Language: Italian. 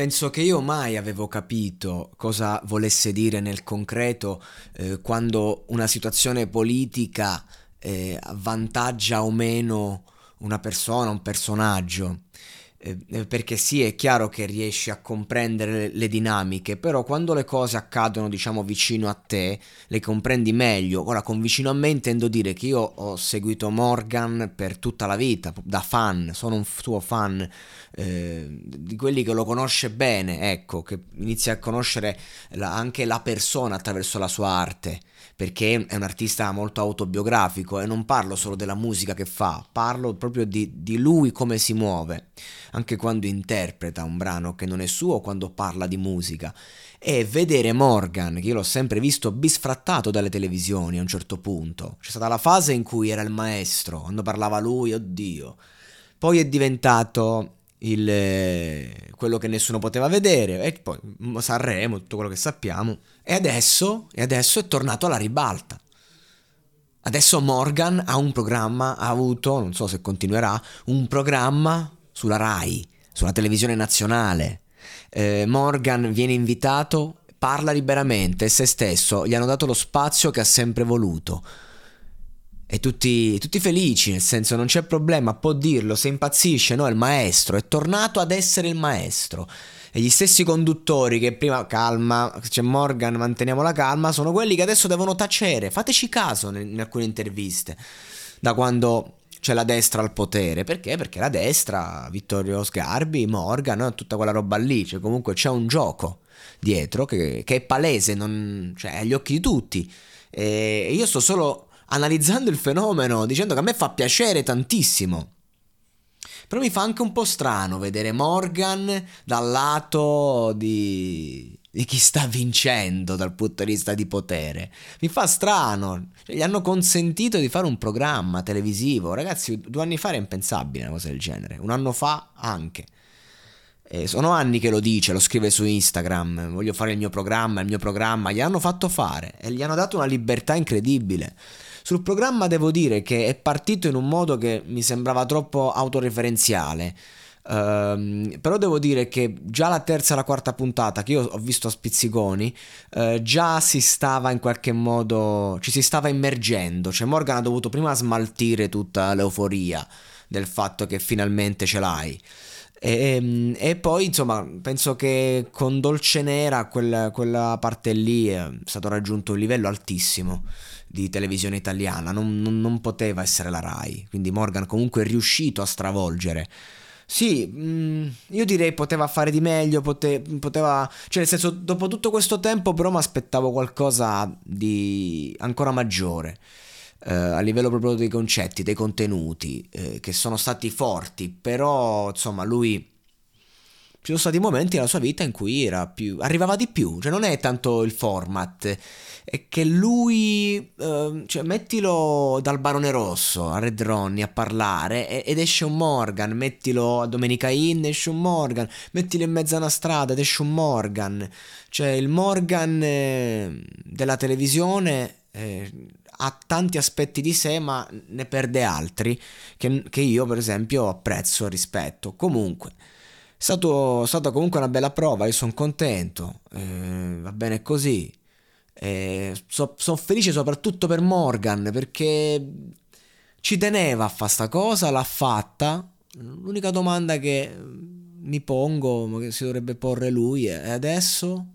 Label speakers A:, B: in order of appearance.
A: Penso che io mai avevo capito cosa volesse dire nel concreto eh, quando una situazione politica eh, avvantaggia o meno una persona, un personaggio. Eh, eh, perché sì, è chiaro che riesci a comprendere le, le, dinamiche, però quando le cose accadono, diciamo, vicino a te, le comprendi meglio. Ora, con vicino a me intendo dire che io ho seguito Morgan per tutta la vita, da fan, sono un suo fan, eh, di quelli che lo conosce bene, ecco, che inizia a conoscere la, anche la persona attraverso la sua arte perché è un artista molto autobiografico e non parlo solo della musica che fa, parlo proprio di, di, lui come si muove, anche quando interpreta un brano che non è suo, quando parla di musica. E vedere Morgan, che io l'ho sempre visto bisfrattato dalle televisioni a un certo punto, c'è stata la fase in cui era il maestro, quando parlava lui, oddio. Poi è diventato il, eh, quello che nessuno poteva vedere, e poi Sanremo, tutto quello che sappiamo. E adesso, e adesso è tornato alla ribalta. Adesso Morgan ha un programma, ha avuto, non so se continuerà, un programma sulla RAI, sulla televisione nazionale. Eh, Morgan viene invitato, parla liberamente, se stesso, gli hanno dato lo spazio che ha sempre voluto e tutti, tutti, felici, nel senso non c'è problema, può dirlo, se impazzisce, no, è il maestro, è tornato ad essere il maestro. E gli stessi conduttori che prima, calma, c'è Morgan, manteniamo la calma, sono quelli che adesso devono tacere, fateci caso in, in alcune interviste, da quando c'è la destra al potere, perché? Perché la destra, Vittorio Sgarbi, Morgan, tutta quella roba lì, cioè comunque c'è un gioco dietro che, che è palese, non, cioè agli occhi di tutti. E io sto solo analizzando il fenomeno, dicendo che a me fa piacere tantissimo. Però mi fa anche un po' strano vedere Morgan dal lato di, di chi sta vincendo dal punto di vista di potere. Mi fa strano. Cioè, gli hanno consentito di fare un programma televisivo. Ragazzi, due anni fa era impensabile una cosa del genere. Un anno fa anche. Eh, sono anni che lo dice, lo scrive su Instagram. Voglio fare il mio programma, il mio programma. Gli hanno fatto fare e gli hanno dato una libertà incredibile. Sul programma devo dire che è partito in un modo che mi sembrava troppo autoreferenziale. Uh, però devo dire che già la terza e la quarta puntata che io ho visto a spizziconi uh, già si stava in qualche modo ci si stava immergendo. Cioè Morgan ha dovuto prima smaltire tutta l'euforia del fatto che finalmente ce l'hai. E, ehm, e poi insomma penso che con Dolce Nera quella, quella parte lì è stato raggiunto un livello altissimo di televisione italiana, non, non, non, poteva essere la RAI, quindi Morgan comunque è riuscito a stravolgere. Sì, mh, mm, io direi poteva fare di meglio, pote, poteva... Cioè nel senso, dopo tutto questo tempo però mi aspettavo qualcosa di ancora maggiore. Eh, a livello proprio dei concetti, dei contenuti, eh, che sono stati forti, però insomma lui ci sono stati momenti nella sua vita in cui più, arrivava di più, cioè non è tanto il format, è che lui, uh, cioè mettilo dal Barone Rosso a Red Ronnie a parlare ed esce un Morgan, mettilo a Domenica Inn, esce un Morgan, mettilo in mezzo a una strada ed esce un Morgan, cioè il Morgan eh, della televisione... Eh, ha tanti aspetti di sé ma ne perde altri che, che io per esempio apprezzo e rispetto. Comunque stato, stata comunque una bella prova, io sono contento, eh, va bene così. Eh, Sono so felice soprattutto per Morgan perché ci teneva a fare sta cosa, l'ha fatta. L'unica domanda che mi pongo, si dovrebbe porre lui e adesso